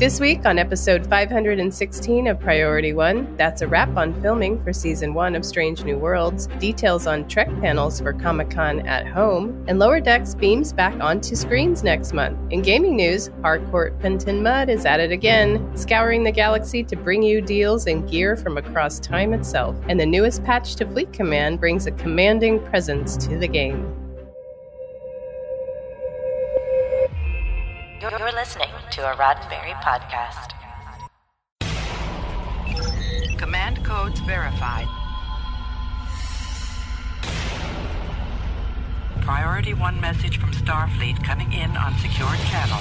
This week on episode 516 of Priority One, that's a wrap on filming for season one of Strange New Worlds, details on Trek panels for Comic Con at home, and Lower Decks beams back onto screens next month. In gaming news, Harcourt Fenton Mudd is at it again, scouring the galaxy to bring you deals and gear from across time itself. And the newest patch to Fleet Command brings a commanding presence to the game. You're, listening to a Roddenberry podcast. Command codes verified. Priority 1 message from Starfleet coming in on secured channel.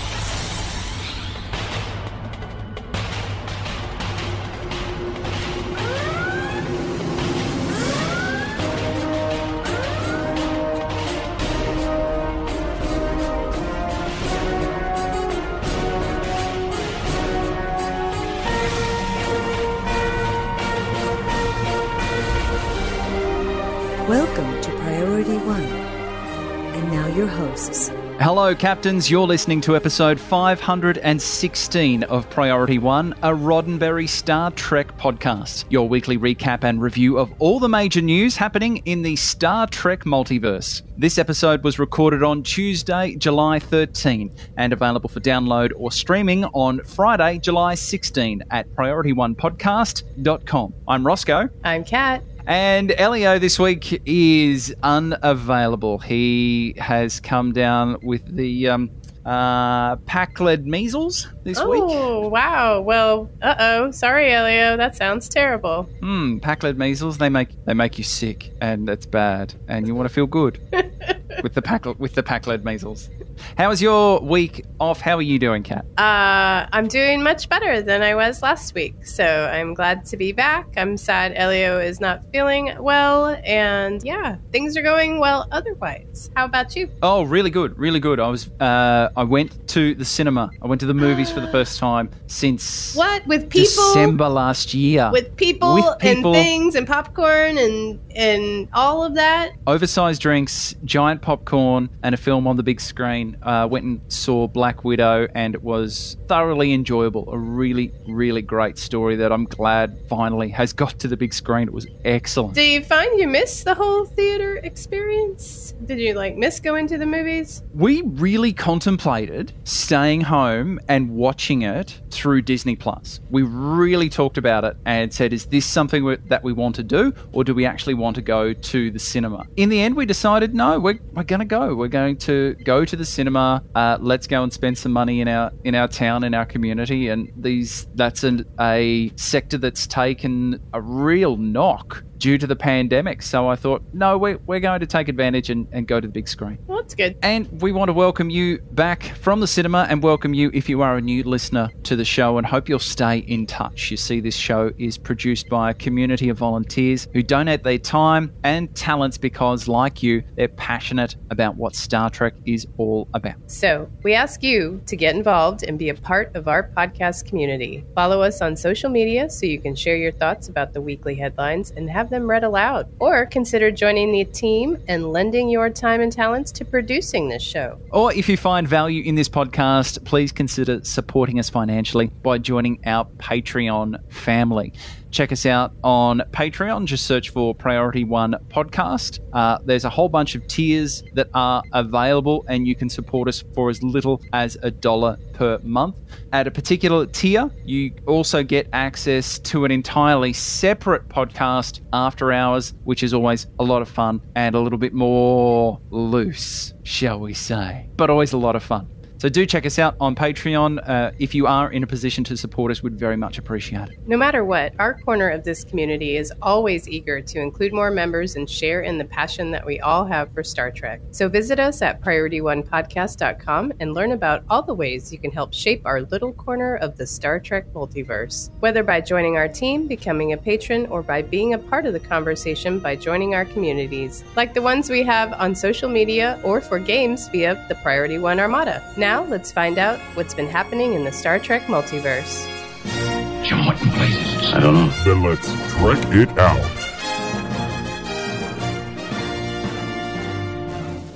Welcome to Priority One. And now your hosts. Hello, Captains. You're listening to episode 516 of Priority One, a Roddenberry Star Trek podcast. Your weekly recap and review of all the major news happening in the Star Trek multiverse. This episode was recorded on Tuesday, July 13, and available for download or streaming on Friday, July 16 at PriorityOnePodcast.com. I'm Roscoe. I'm Kat. And Elio this week is unavailable. He has come down with the um, uh, Pakled measles this week. Oh, wow. Well, uh oh. Sorry, Elio. That sounds terrible. Hmm, Pakled measles. They make they make you sick, and that's bad. And you want to feel good with the pack with the Pakled measles. How was your week off? How are you doing, Kat? Uh, I'm doing much better than I was last week, so I'm glad to be back. I'm sad Elio is not feeling well, and yeah, things are going well otherwise. How about you? Oh, really good, really good. I was uh, I went to the cinema. I went to the movies for the first time since What with people? December last year. With people, With people. and things and popcorn and and all of that. oversized drinks, giant popcorn, and a film on the big screen. Uh, went and saw Black Widow, and it was thoroughly enjoyable. A really, really great story that I'm glad finally has got to the big screen. It was excellent. Do you find you miss the whole theater experience? Did you like miss going to the movies? We really contemplated staying home and watching it through Disney Plus. We really talked about it and said, is this something that we want to do, or do we actually want to go to the cinema? In the end, we decided, no, we're, we're going to go. We're going to go to the cinema. Uh, let's go and spend some money in our in our town, in our community, and these that's an, a sector that's taken a real knock due to the pandemic. So I thought, no, we're, we're going to take advantage and, and go to the big screen. Well, that's good. And we want to welcome you back from the cinema and welcome you if you are a new listener to the show and hope you'll stay in touch. You see, this show is produced by a community of volunteers who donate their time and talents because, like you, they're passionate about what Star Trek is all about. So, we ask you to get involved and be a part of our podcast community. Follow us on social media so you can share your thoughts about the weekly headlines and have them read aloud. Or consider joining the team and lending your time and talents to producing this show. Or if you find value in this podcast, please consider supporting us financially by joining our Patreon family. Check us out on Patreon. Just search for Priority One Podcast. Uh, there's a whole bunch of tiers that are available, and you can support us for as little as a dollar per month. At a particular tier, you also get access to an entirely separate podcast after hours, which is always a lot of fun and a little bit more loose, shall we say. But always a lot of fun. So do check us out on Patreon. Uh, if you are in a position to support us, we'd very much appreciate it. No matter what, our corner of this community is always eager to include more members and share in the passion that we all have for Star Trek. So visit us at PriorityOnePodcast.com and learn about all the ways you can help shape our little corner of the Star Trek multiverse. Whether by joining our team, becoming a patron, or by being a part of the conversation by joining our communities, like the ones we have on social media or for games via the Priority One Armada. Now, let's find out what's been happening in the Star Trek multiverse. Jim, what in blazes? I don't know. Then let's trek it out.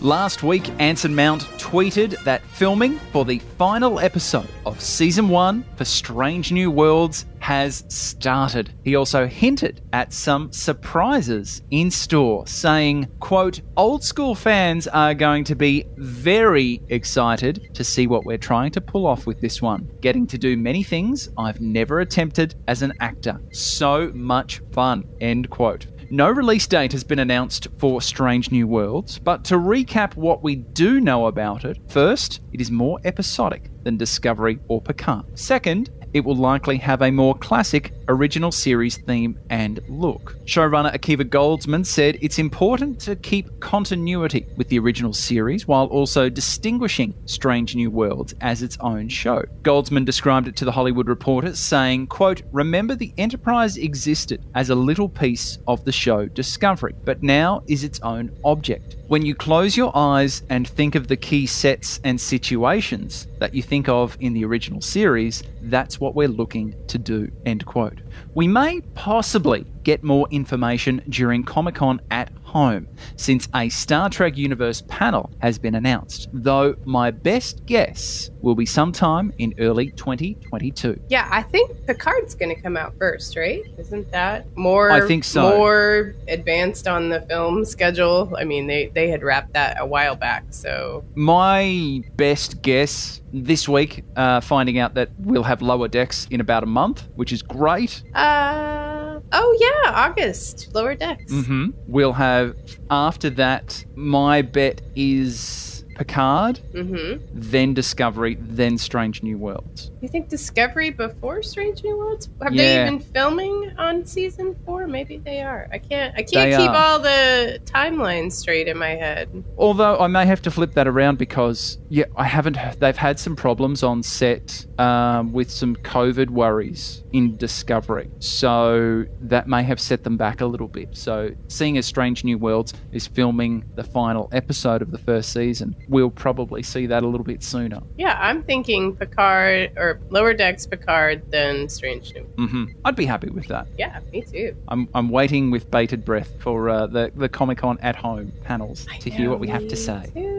Last week, Anson Mount tweeted that filming for the final episode of season one for Strange New Worlds has started. He also hinted at some surprises in store, saying, quote, old school fans are going to be very excited to see what we're trying to pull off with this one. Getting to do many things I've never attempted as an actor. So much fun, end quote. No release date has been announced for Strange New Worlds, but to recap what we do know about it, first, it is more episodic than Discovery or Picard. Second, it will likely have a more classic original series theme and look. Showrunner Akiva Goldsman said it's important to keep continuity with the original series while also distinguishing Strange New Worlds as its own show. Goldsman described it to the Hollywood Reporter saying, quote, "Remember the Enterprise existed as a little piece of the show Discovery, but now is its own object. When you close your eyes and think of the key sets and situations that you think of in the original series, that's what we're looking to do. End quote. We may possibly get more information during Comic Con at home, since a Star Trek Universe panel has been announced, though my best guess will be sometime in early 2022. Yeah, I think Picard's going to come out first, right? Isn't that more? I think so. More advanced on the film schedule. I mean, they they had wrapped that a while back, so My best guess this week, uh, finding out that we'll have lower decks in about a month, which is great. uh oh yeah, August lower decks. hmm We'll have after that. My bet is Picard, Mm-hmm. then Discovery, then Strange New Worlds. You think Discovery before Strange New Worlds? Have Yeah. they even filming on season four? Maybe they are. I can't. I can't They keep are. all the timelines straight in my head. Although I may have to flip that around because yeah, I haven't. They've had some problems on set um, with some COVID worries in Discovery, so that may have set them back a little bit. So seeing as Strange New Worlds is filming the final episode of the first season, we'll probably see that a little bit sooner. Yeah, I'm thinking Picard or Lower Decks Picard, than Strange New. Mm-hmm. I'd be happy with that. Yeah, me too. I'm, I'm waiting with bated breath for uh, the the Comic Con at home panels to hear what we have to say. Too.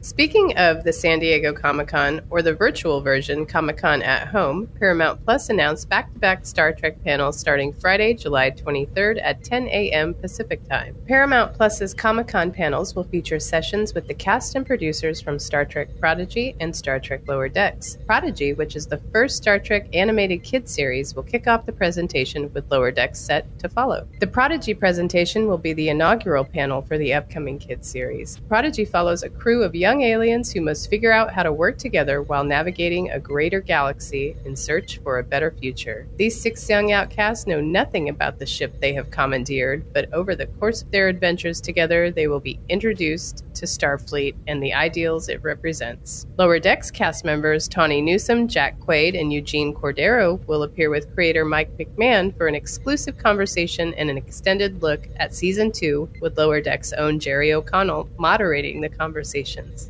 Speaking of the San Diego Comic Con, or the virtual version, Comic Con at Home, Paramount Plus announced back to back Star Trek panels starting Friday, July 23rd at 10 a.m. Pacific Time. Paramount Plus's Comic Con panels will feature sessions with the cast and producers from Star Trek Prodigy and Star Trek Lower Decks. Prodigy, which is the first Star Trek animated kid series, will kick off the presentation with Lower Decks set to follow. The Prodigy presentation will be the inaugural panel for the upcoming kids series. Prodigy follows a crew of young aliens who must figure out how to work together while navigating a greater galaxy in search for a better future. These six young outcasts know nothing about the ship they have commandeered, but over the course of their adventures together, they will be introduced to Starfleet and the ideals it represents. Lower Decks cast members Tawny Newsom, Jack Quaid, and Eugene Cordero will appear with creator Mike McMahan for an exclusive conversation and an extended look at season two, with Lower Decks' own Jerry O'Connell moderating the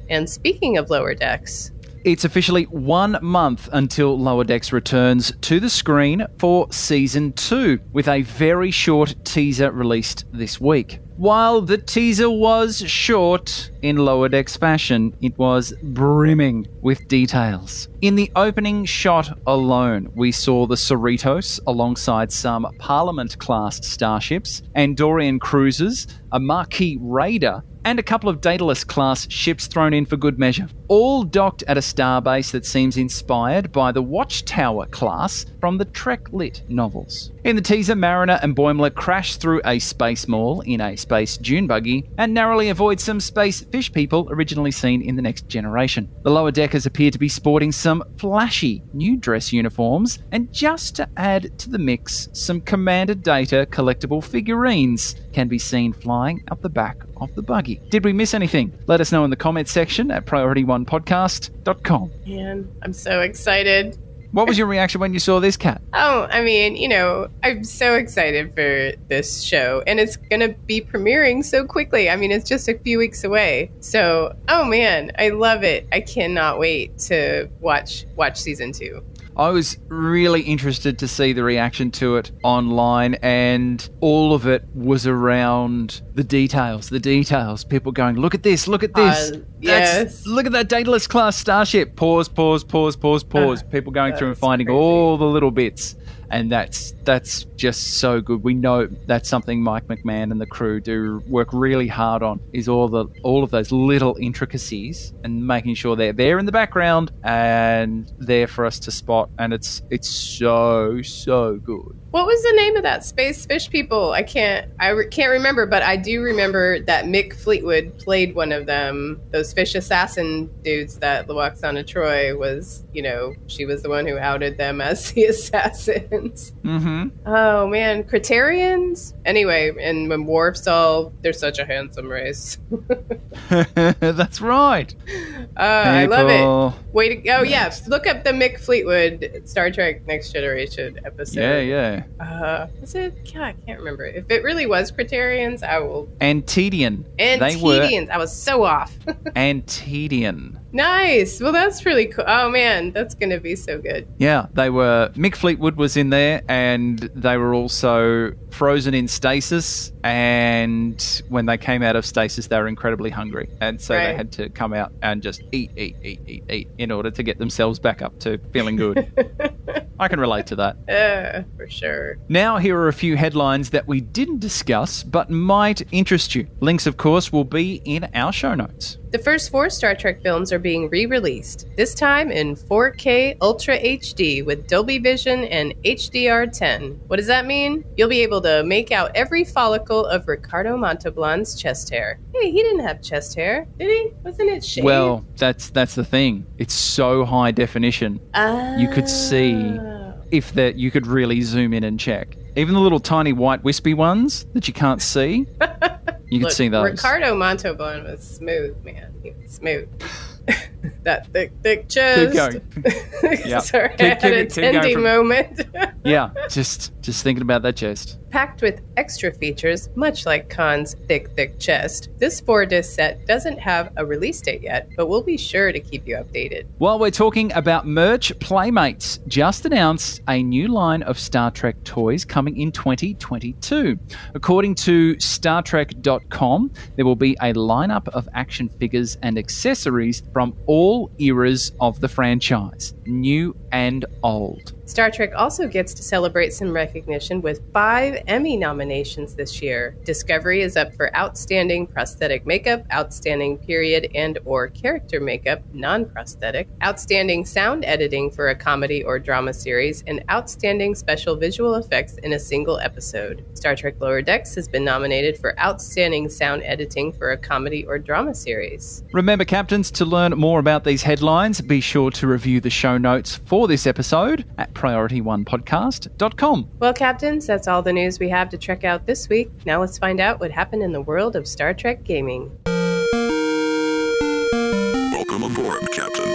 And speaking of Lower Decks, It's officially one month until Lower Decks returns to the screen for season two, with a very short teaser released this week. While the teaser was short in Lower Decks fashion, it was brimming with details. In the opening shot alone, we saw the Cerritos alongside some Parliament class starships, Andorian cruisers, a Maquis Raider, and a couple of Daedalus class ships thrown in for good measure, all docked at a starbase that seems inspired by the Watchtower class from the Trek Lit novels. In the teaser, Mariner and Boimler crash through a space mall in a space dune buggy and narrowly avoid some space fish people originally seen in the next generation. The lower deckers appear to be sporting some flashy new dress uniforms, and just to add to the mix, some Commander Data collectible figurines can be seen flying up the back of the buggy. Did we miss anything? Let us know in the comments section at priorityonepodcast.com. man, I'm so excited. What was your reaction when you saw this cat? Oh, I mean, you know, I'm so excited for this show, and it's going to be premiering so quickly. I mean, it's just a few weeks away. So, oh man, I love it. I cannot wait to watch watch season two. I was really interested to see the reaction to it online, and all of it was around the details. The details. People going, "Look at this! Look at this! Uh, yes. Look at that Daedalus class starship!" Pause. Pause. Pause. Pause. Pause. People going through and finding crazy. all the little bits, and that's that's just so good. We know that's something Mike McMahan and the crew do work really hard on. Is all the all of those little intricacies and making sure they're there in the background and there for us to spot. And it's it's so so good. What was the name of that space fish people? I can't I re- can't remember, but I do remember that Mick Fleetwood played one of them. Those fish assassin dudes that Lwaxana Troi was, you know, she was the one who outed them as the assassins. Mm-hmm. Oh man, Criterians. Anyway, and when Worf's all, they're such a handsome race. that's right. Uh, I love it. Way to go! Yeah, look up the Mick Fleetwood Star Trek Next Generation episode. Yeah, yeah. Uh, is it? God, I can't remember. If it really was Criterians, I will. Antedean. They were I was so off. Antedean. nice. Well, that's really cool. Oh man, that's gonna be so good. Yeah, they were. Mick Fleetwood was in there, and they were also frozen in stasis. And when they came out of stasis, they were incredibly hungry, and so they had to come out and just eat, eat, eat, eat, eat in order to get themselves back up to feeling good. I can relate to that. Uh, for sure. Now, here are a few headlines that we didn't discuss but might interest you. Links, of course, will be in our show notes. The first four Star Trek films are being re released, this time in 4K Ultra HD with Dolby Vision and HDR10. What does that mean? You'll be able to make out every follicle of Ricardo Montalban's chest hair. Hey, he didn't have chest hair, did he? Wasn't it shaved? Well, that's that's the thing. It's so high definition. you could see Ah. if that you could really zoom in and check. Even the little tiny white wispy ones that you can't see, you can Look, see those. Ricardo Montalban was smooth, man. He was smooth. that thick, thick chest. going. Yeah. Sorry, Keep- I had a keep going tendy from- moment. yeah, just just thinking about that chest. Packed with extra features, much like Khan's thick, thick chest, this four disc set doesn't have a release date yet, but we'll be sure to keep you updated. While we're talking about merch, Playmates just announced a new line of Star Trek toys coming in 2022. According to StarTrek.com, there will be a lineup of action figures and accessories from all eras of the franchise, new and old. Star Trek also gets to celebrate some recognition with five Emmy nominations this year. Discovery is up for Outstanding Prosthetic Makeup, Outstanding Period and or Character Makeup, non-prosthetic, Outstanding Sound Editing for a Comedy or Drama Series, and Outstanding Special Visual Effects in a single episode. Star Trek Lower Decks has been nominated for Outstanding Sound Editing for a Comedy or Drama Series. Remember, captains, to learn more about these headlines, be sure to review the show notes for this episode at PriorityOnePodcast.com. Well, Captains, that's all the news we have to check out this week. Now let's find out what happened in the world of Star Trek gaming. Welcome aboard, Captain.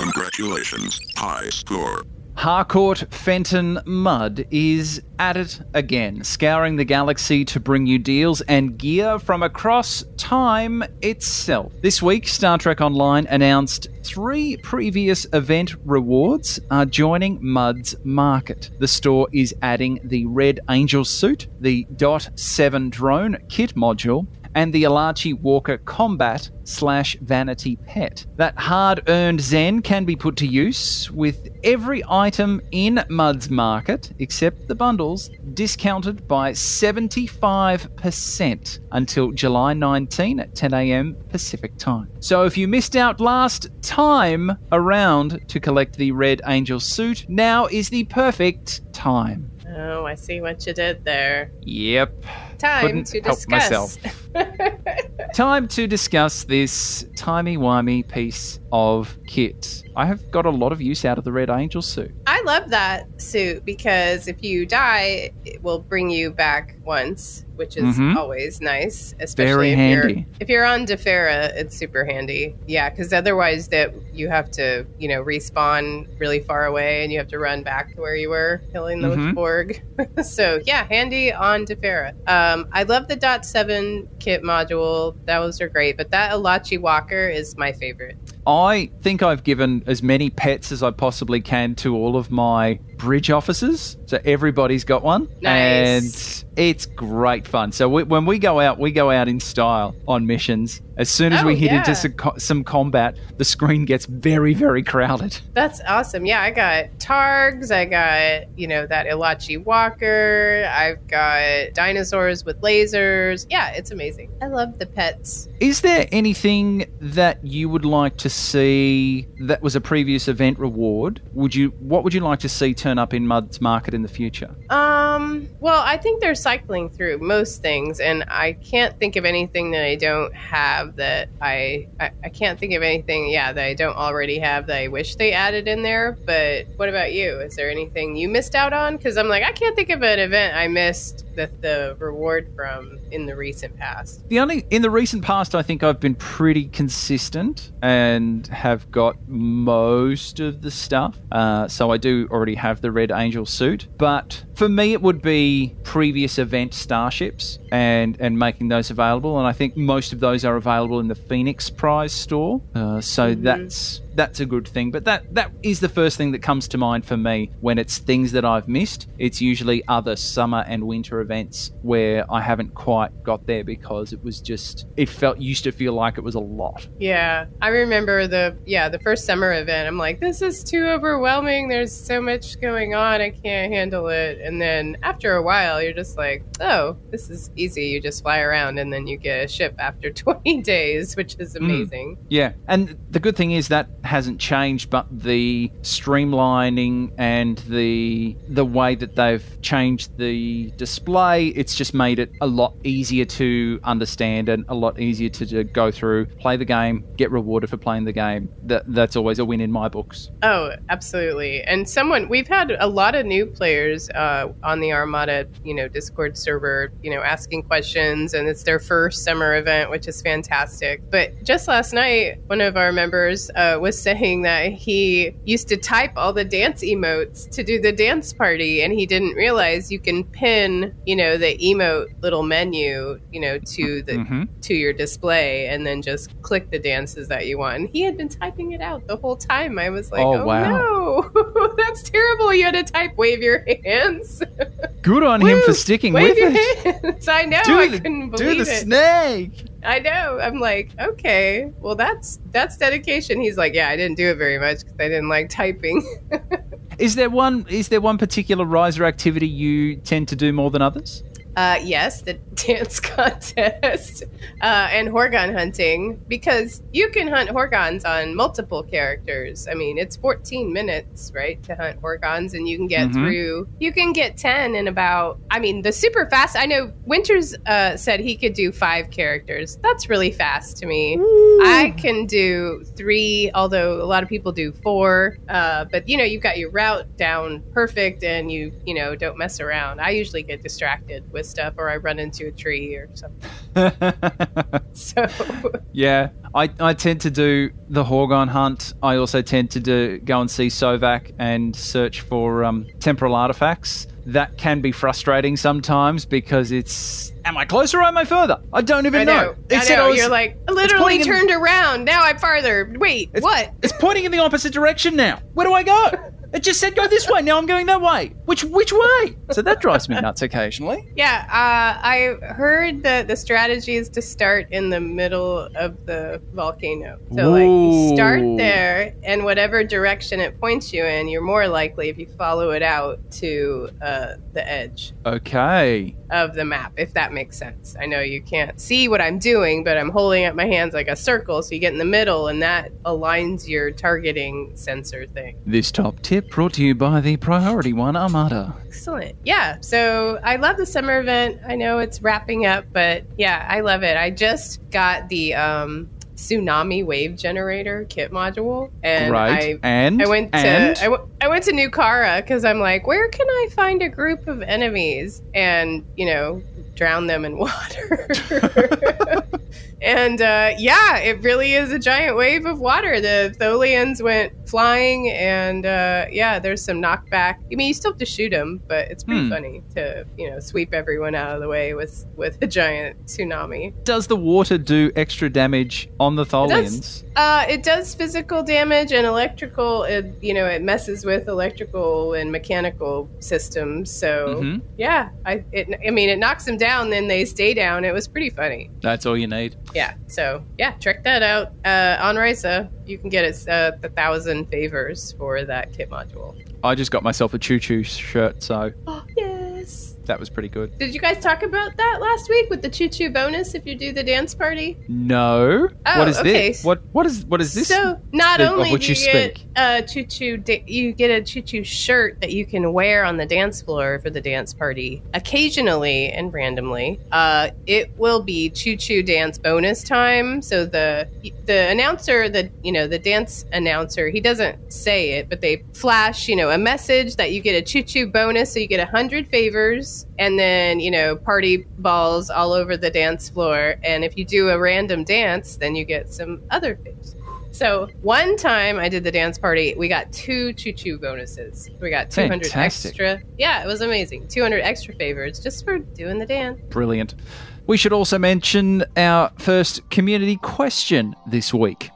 Congratulations. High score. Harcourt Fenton Mudd is at it again, scouring the galaxy to bring you deals and gear from across time itself. This week, Star Trek Online announced three previous event rewards are joining Mudd's market. The store is adding the Red Angel suit, the Dot 7 drone kit module, and the Alachi Walker Combat slash Vanity Pet. That hard earned Zen can be put to use with every item in Mudd's Market, except the bundles, discounted by 75% until July 19 at 10 a.m. Pacific time. So if you missed out last time around to collect the Red Angel suit, now is the perfect time. Oh, I see what you did there. Yep. Time to help discuss. myself. Time to discuss this timey-wimey piece of kit. I have got a lot of use out of the Red Angel suit. I love that suit because if you die, it will bring you back once, which is Mhm. always nice. Especially Very if handy. You're, if you're on Defera, it's super handy. Yeah, because otherwise, that you have to you know respawn really far away, and you have to run back to where you were killing the Mhm. Borg. so yeah, handy on Defera. Um, I love the Dot Seven kit module; those are great. But that Alachi Walker is my favorite. I think I've given as many pets as I possibly can to all of my bridge officers. So everybody's got one. Nice. And it's great fun. So we, when we go out, we go out in style on missions. As soon as Oh, we hit yeah. into some, some combat, the screen gets very, very crowded. That's awesome. Yeah, I got Targs. I got, you know, that Ilachi Walker. I've got dinosaurs with lasers. Yeah, it's amazing. I love the pets. Is there anything that you would like to see that was a previous event reward? Would you what would you like to see turn up in Mudd's Market in the future? Um, well, I think they're cycling through most things, and I can't think of anything that I don't have that I, I I can't think of anything, yeah, that I don't already have that I wish they added in there. But what about you? Is there anything you missed out on? Because I'm like, I can't think of an event I missed that the reward from in the recent past. The only in the recent past, I think I've been pretty consistent and have got most of the stuff. Uh, so I do already have the Red Angel suit, but for me, it would be previous event starships and and making those available. And I think most of those are available in the Phoenix Prize store. Uh, so that's that's a good thing. But that that is the first thing that comes to mind for me when it's things that I've missed. It's usually other summer and winter events where I haven't quite got there because it was just it felt used to feel like it was a lot. Yeah, I remember the yeah the first summer event. I'm like, this is too overwhelming. There's so much going on. I can't handle it. And then after a while, you're just like, oh, this is easy. You just fly around and then you get a ship after 20 days, which is mm. amazing. Yeah, and the good thing is that hasn't changed, but the streamlining and the the way that they've changed the display, it's just made it a lot easier to understand and a lot easier to, to go through, play the game, get rewarded for playing the game. That that's always a win in my books. Oh, absolutely. And someone we've had a lot of new players uh, on the Armada, you know, Discord server, you know, asking questions, and it's their first summer event, which is fantastic. But just last night, one of our members uh, was saying that he used to type all the dance emotes to do the dance party, and he didn't realize you can pin, you know, the emote little menu, you know, to the Mhm. to your display, and then just click the dances that you want. And he had been typing it out the whole time. I was like, Oh, oh, wow. no, that's terrible. You had to type wave your hands. Good on him for sticking wave with your it. hands. I know. Do I the, couldn't believe do the it. snake. I know. I'm like, okay, well, that's that's dedication. He's like, yeah, I didn't do it very much because I didn't like typing. Is there one? Is there one particular riser activity you tend to do more than others? Uh, yes, the dance contest uh, and Horga'hn hunting because you can hunt Horga'hns on multiple characters. I mean, it's 14 minutes, right, to hunt Horga'hns, and you can get Mhm. through. You can get 10 in about. I mean, the super fast. I know Winters uh, said he could do five characters. That's really fast to me. I can do three, although a lot of people do four. Uh, but you know, you've got your route down perfect, and you you know don't mess around. I usually get distracted with stuff, or I run into a tree or something. So Yeah, I, I tend to do the Horga'hn hunt. I also tend to do go and see Sovak and search for um, temporal artifacts. That can be frustrating sometimes because it's am I closer or am I further? I don't even I know, It I said know. was- You're like literally in- turned around. Now I'm farther. Wait, It's- what? It's pointing in the opposite direction now. Where do I go? It just said go this way. Now I'm going that way. Which which way? So that drives me nuts occasionally. Yeah, uh, I heard that the strategy is to start in the middle of the volcano. So, like, you start there, and whatever direction it points you in, you're more likely if you follow it out to uh, the edge Okay. of the map, if that makes sense. I know you can't see what I'm doing, but I'm holding up my hands like a circle, so you get in the middle, and that aligns your targeting sensor thing. This top tip brought to you by the Priority One Armada. Excellent. Yeah. So I love the summer event. I know it's wrapping up, but yeah, I love it. I just got the um tsunami wave generator kit module, and right. I and I went to and I, w- I went to Nukara because I'm like, where can I find a group of enemies and you know drown them in water? and uh, yeah, it really is a giant wave of water. The Tholians went flying, and uh, yeah, there's some knockback. I mean, you still have to shoot them, but it's pretty Hmm. funny to you know sweep everyone out of the way with with a giant tsunami. does the water do extra damage on the It Tholians? does, uh, it does physical damage and electrical. It, you know, it messes with electrical and mechanical systems. So Mhm. yeah, I, it, I mean, it knocks them down, then they stay down. It was pretty funny. That's all you need. Yeah. So yeah, check that out uh, on Risa. You can get it uh, a thousand favors for that kit module. I just got myself a choo choo shirt, so Oh. That was pretty good. Did you guys talk about that last week with the choo choo bonus if you do the dance party? No. Oh, what is okay. this? What what is what is this? So not of only do you you, get a choo choo, da- you get a choo choo shirt that you can wear on the dance floor for the dance party. Occasionally and randomly, uh, it will be choo choo dance bonus time. So the the announcer, the you know the dance announcer, he doesn't say it, but they flash you know a message that you get a choo choo bonus. So you get a hundred favors, and then you know party balls all over the dance floor. And if you do a random dance, then you get some other favors. So one time I did the dance party, we got two choo choo bonuses. We got 200 Fantastic. extra. Yeah, it was amazing. 200 extra favors just for doing the dance. Brilliant. We should also mention our first community question this week.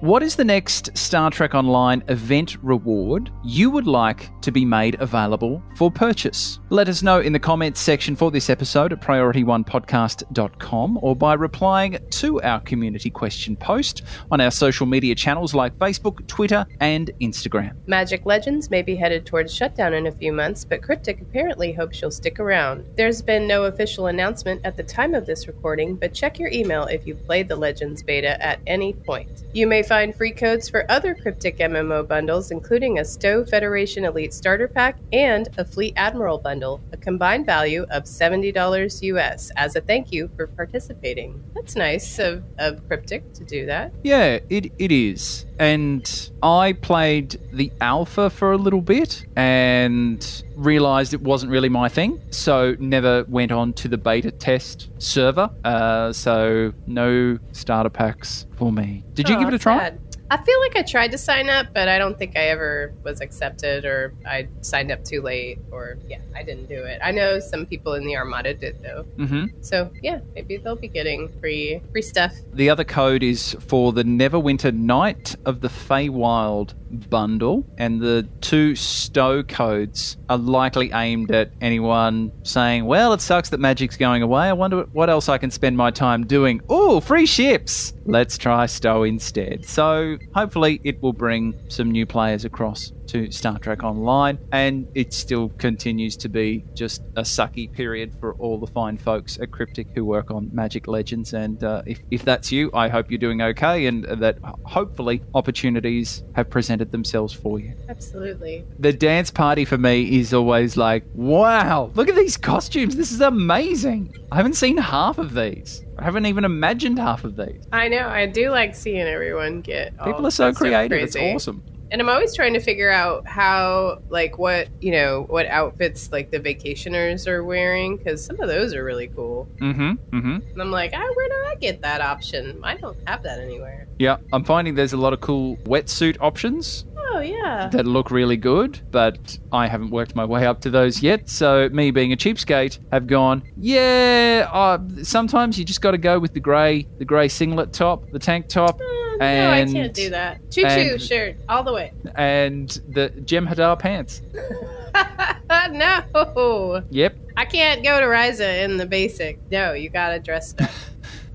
What is the next Star Trek Online event reward you would like to be made available for purchase? Let us know in the comments section for this episode at priorityonepodcast.com or by replying to our community question post on our social media channels like Facebook, Twitter, and Instagram. Magic Legends may be headed towards shutdown in a few months, but Cryptic apparently hopes you'll stick around. There's been no official announcement at the time of this recording, but check your email if you've played the Legends beta at any point. You may find free codes for other Cryptic MMO bundles, including a Stowe Federation Elite Starter Pack and a Fleet Admiral bundle, a combined value of $70 US, as a thank you for participating. That's nice of, of Cryptic to do that. Yeah, it, it is. And I played the alpha for a little bit and realized it wasn't really my thing. So never went on to the beta test server. Uh, so no starter packs for me. Did you Oh, give it a try? sad. I feel like I tried to sign up, but I don't think I ever was accepted, or I signed up too late, or yeah, I didn't do it. I know some people in the Armada did though, hmm so yeah, maybe they'll be getting free free stuff. The other code is for the Neverwinter Night of the Feywild bundle, and the two Stow codes are likely aimed at anyone saying, "Well, it sucks that Magic's going away. I wonder what else I can spend my time doing." Oh, free ships! Let's try Stowe instead. So hopefully, it will bring some new players across to Star Trek Online, and it still continues to be just a sucky period for all the fine folks at Cryptic who work on Magic Legends. And uh, if, if that's you, I hope you're doing okay, and that hopefully opportunities have presented themselves for you. Absolutely. The dance party for me is always like, wow, look at these costumes. This is amazing. I haven't seen half of these. I haven't even imagined half of these. I know. I do like seeing everyone get. all People are so creative. It's awesome. And I'm always trying to figure out how, like, what you know, what outfits like the vacationers are wearing because some of those are really cool. Mm-hmm. Mm-hmm. And I'm like, ah, where do I get that option? I don't have that anywhere. Yeah, I'm finding there's a lot of cool wetsuit options Oh yeah. that look really good, but I haven't worked my way up to those yet. So, me being a cheapskate, have gone, yeah. Uh, sometimes you just got to go with the grey, the grey singlet top, the tank top, Uh, no, I can't do that. Choo choo and- shirt all the way. and the Jem'Hadar pants. no, Yep. I can't go to Risa in the basic. No, you gotta dress up.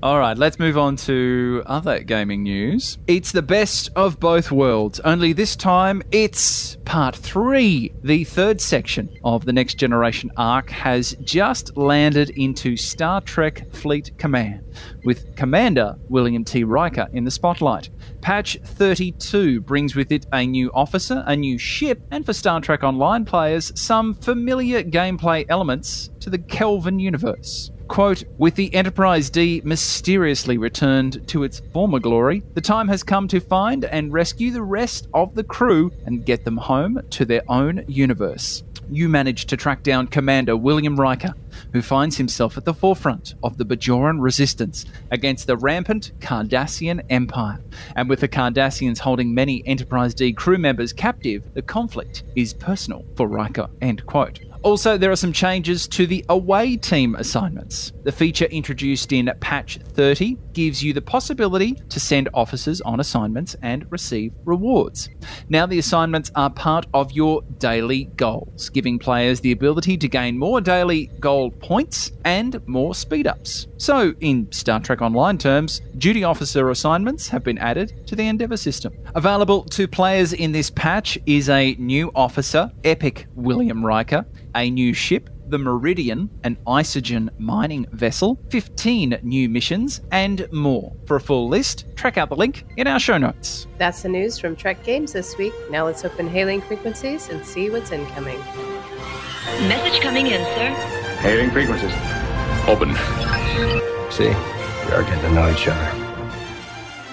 All right, let's move on to other gaming news. It's the best of both worlds, only this time it's part three. The third section of the Next Generation arc has just landed into Star Trek Fleet Command, with Commander William T. Riker in the spotlight. Patch 32 brings with it a new officer, a new ship, and for Star Trek Online players, some familiar gameplay elements to the Kelvin universe. Quote, with the Enterprise D mysteriously returned to its former glory, the time has come to find and rescue the rest of the crew and get them home to their own universe. You manage to track down Commander William Riker, who finds himself at the forefront of the Bajoran resistance against the rampant Cardassian Empire. And with the Cardassians holding many Enterprise D crew members captive, the conflict is personal for Riker. End quote. Also, there are some changes to the away team assignments. The feature introduced in patch 30 gives you the possibility to send officers on assignments and receive rewards. Now, the assignments are part of your daily goals, giving players the ability to gain more daily goal points and more speed ups. So, in Star Trek Online terms, duty officer assignments have been added to the Endeavour system. Available to players in this patch is a new officer, Epic William Riker, a new ship, the Meridian, an Isogen mining vessel, 15 new missions, and more. For a full list, track out the link in our show notes. That's the news from Trek Games this week. Now let's open hailing frequencies and see what's incoming. Message coming in, sir. Hailing frequencies. Open. See, we are getting to know each other.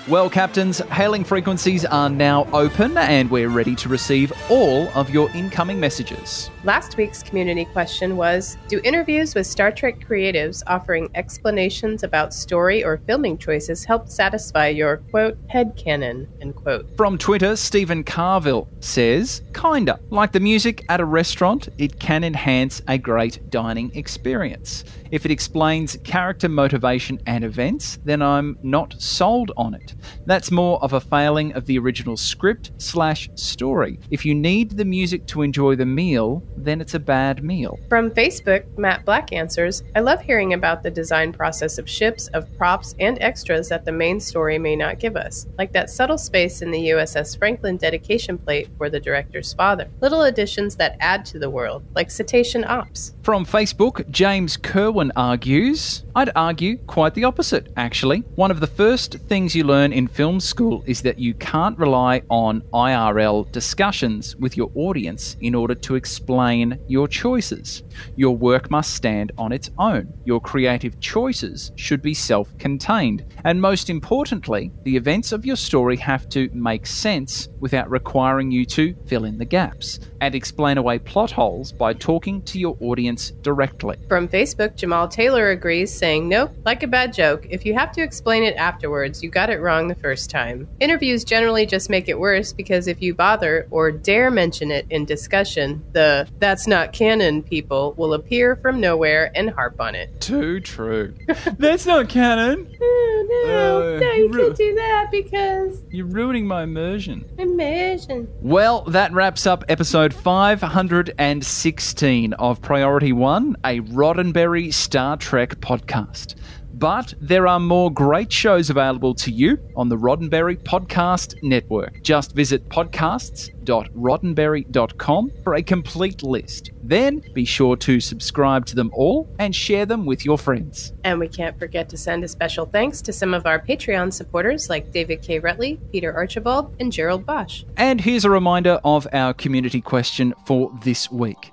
Well, Captains, hailing frequencies are now open and we're ready to receive all of your incoming messages. Last week's community question was Do interviews with Star Trek creatives offering explanations about story or filming choices help satisfy your quote headcanon end quote? From Twitter, Stephen Carville says, Kinda. Like the music at a restaurant, it can enhance a great dining experience. If it explains character motivation and events, then I'm not sold on it. That's more of a failing of the original script slash story. If you need the music to enjoy the meal, then it's a bad meal. From Facebook, Matt Black answers I love hearing about the design process of ships, of props, and extras that the main story may not give us, like that subtle space in the USS Franklin dedication plate for the director's father. Little additions that add to the world, like Cetacean Ops. From Facebook, James Kerwin argues I'd argue quite the opposite, actually. One of the first things you learn in film school is that you can't rely on IRL discussions with your audience in order to explain your choices. Your work must stand on its own. Your creative choices should be self contained. And most importantly, the events of your story have to make sense without requiring you to fill in the gaps and explain away plot holes by talking to your audience directly. From Facebook, Jamal Taylor agrees, saying, Nope, like a bad joke. If you have to explain it afterwards, you got it wrong the first time. Interviews generally just make it worse because if you bother or dare mention it in discussion, the that's not canon people will appear from nowhere and harp on it. Too true. That's not canon. Oh, no, Uh, no, you ru- can't do that because You're ruining my immersion. immersion. Well, that wraps up episode 516 of Priority One, a Roddenberry Star Trek podcast. But there are more great shows available to you on the Roddenberry Podcast Network. Just visit podcasts.roddenberry.com for a complete list. Then be sure to subscribe to them all and share them with your friends. And we can't forget to send a special thanks to some of our Patreon supporters like David K. Rutley, Peter Archibald, and Gerald Bosch. And here's a reminder of our community question for this week.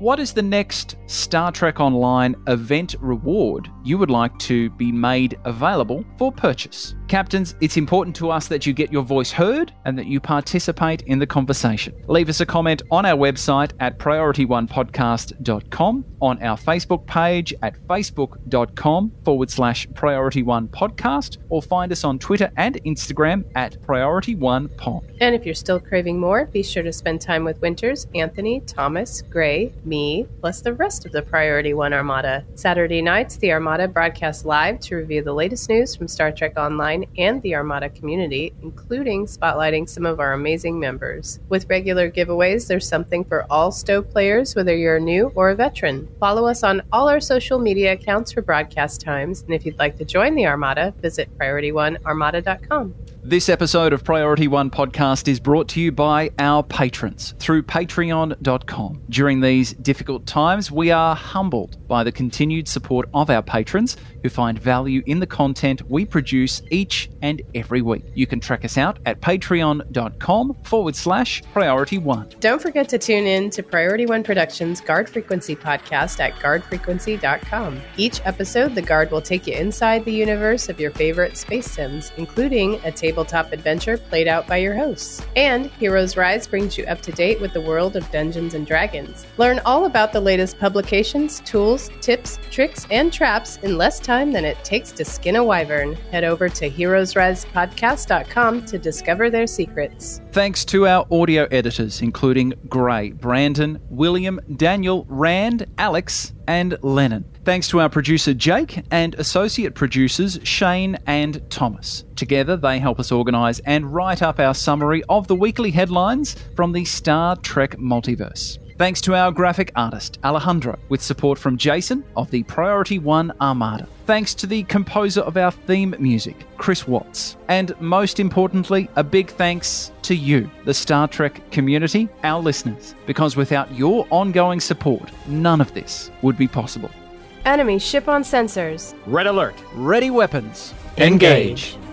What is the next Star Trek Online event reward you would like to be made available for purchase? Captains, it's important to us that you get your voice heard and that you participate in the conversation. Leave us a comment on our website at priorityonepodcast.com, on our Facebook page at facebook.com forward slash priority one podcast, or find us on Twitter and Instagram at priority one pod. And if you're still craving more, be sure to spend time with Winters, Anthony, Thomas, Gray, me, plus the rest of the Priority One Armada. Saturday nights, the Armada broadcasts live to review the latest news from Star Trek Online and the Armada community, including spotlighting some of our amazing members. With regular giveaways, there's something for all Stowe players, whether you're new or a veteran. Follow us on all our social media accounts for broadcast times, and if you'd like to join the Armada, visit PriorityOneArmada.com. This episode of Priority One podcast is brought to you by our patrons through patreon.com. During these difficult times, we are humbled by the continued support of our patrons who find value in the content we produce each and every week. You can track us out at patreon.com forward slash priority one. Don't forget to tune in to Priority One Productions Guard Frequency podcast at guardfrequency.com. Each episode, the Guard will take you inside the universe of your favorite space sims, including a tabletop adventure played out by your hosts. And Heroes Rise brings you up to date with the world of Dungeons and Dragons. Learn all about the latest publications, tools, tips, tricks, and traps in less time than it takes to skin a wyvern. Head over to heroesrisepodcast.com to discover their secrets. Thanks to our audio editors, including Gray, Brandon, William, Daniel, Rand, Alex, and Lennon. Thanks to our producer Jake and associate producers Shane and Thomas. Together, they help us organise and write up our summary of the weekly headlines from the Star Trek multiverse. Thanks to our graphic artist, Alejandro, with support from Jason of the Priority One Armada. Thanks to the composer of our theme music, Chris Watts. And most importantly, a big thanks to you, the Star Trek community, our listeners, because without your ongoing support, none of this would be possible. Enemy ship on sensors. Red alert. Ready weapons. Engage. Transfer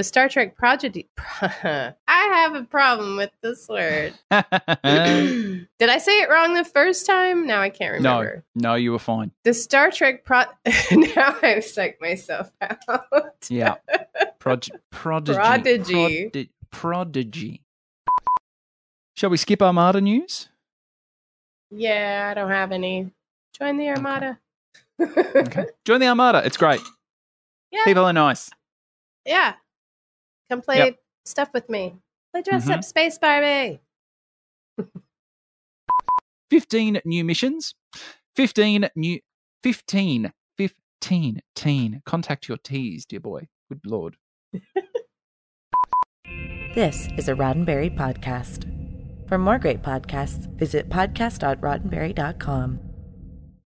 The Star Trek prodigy. I have a problem with this word. Did I say it wrong the first time? Now I can't remember. no, no, you were fine. The Star Trek pro. now I've psyched myself out. Yeah. Prod- prodigy. Prodigy. Prodi- prodigy. Shall we skip Armada news? Yeah, I don't have any. Join the Armada. Okay. Join the Armada. It's great. Yeah. People are nice. Yeah. Come play Yep. stuff with me. Play dress Mhm. up Space Barbie. 15 new missions. 15 new. 15. 15. Teen. Contact your T's, dear boy. Good lord. This is a Roddenberry podcast. For more great podcasts, visit podcast.roddenberry.com.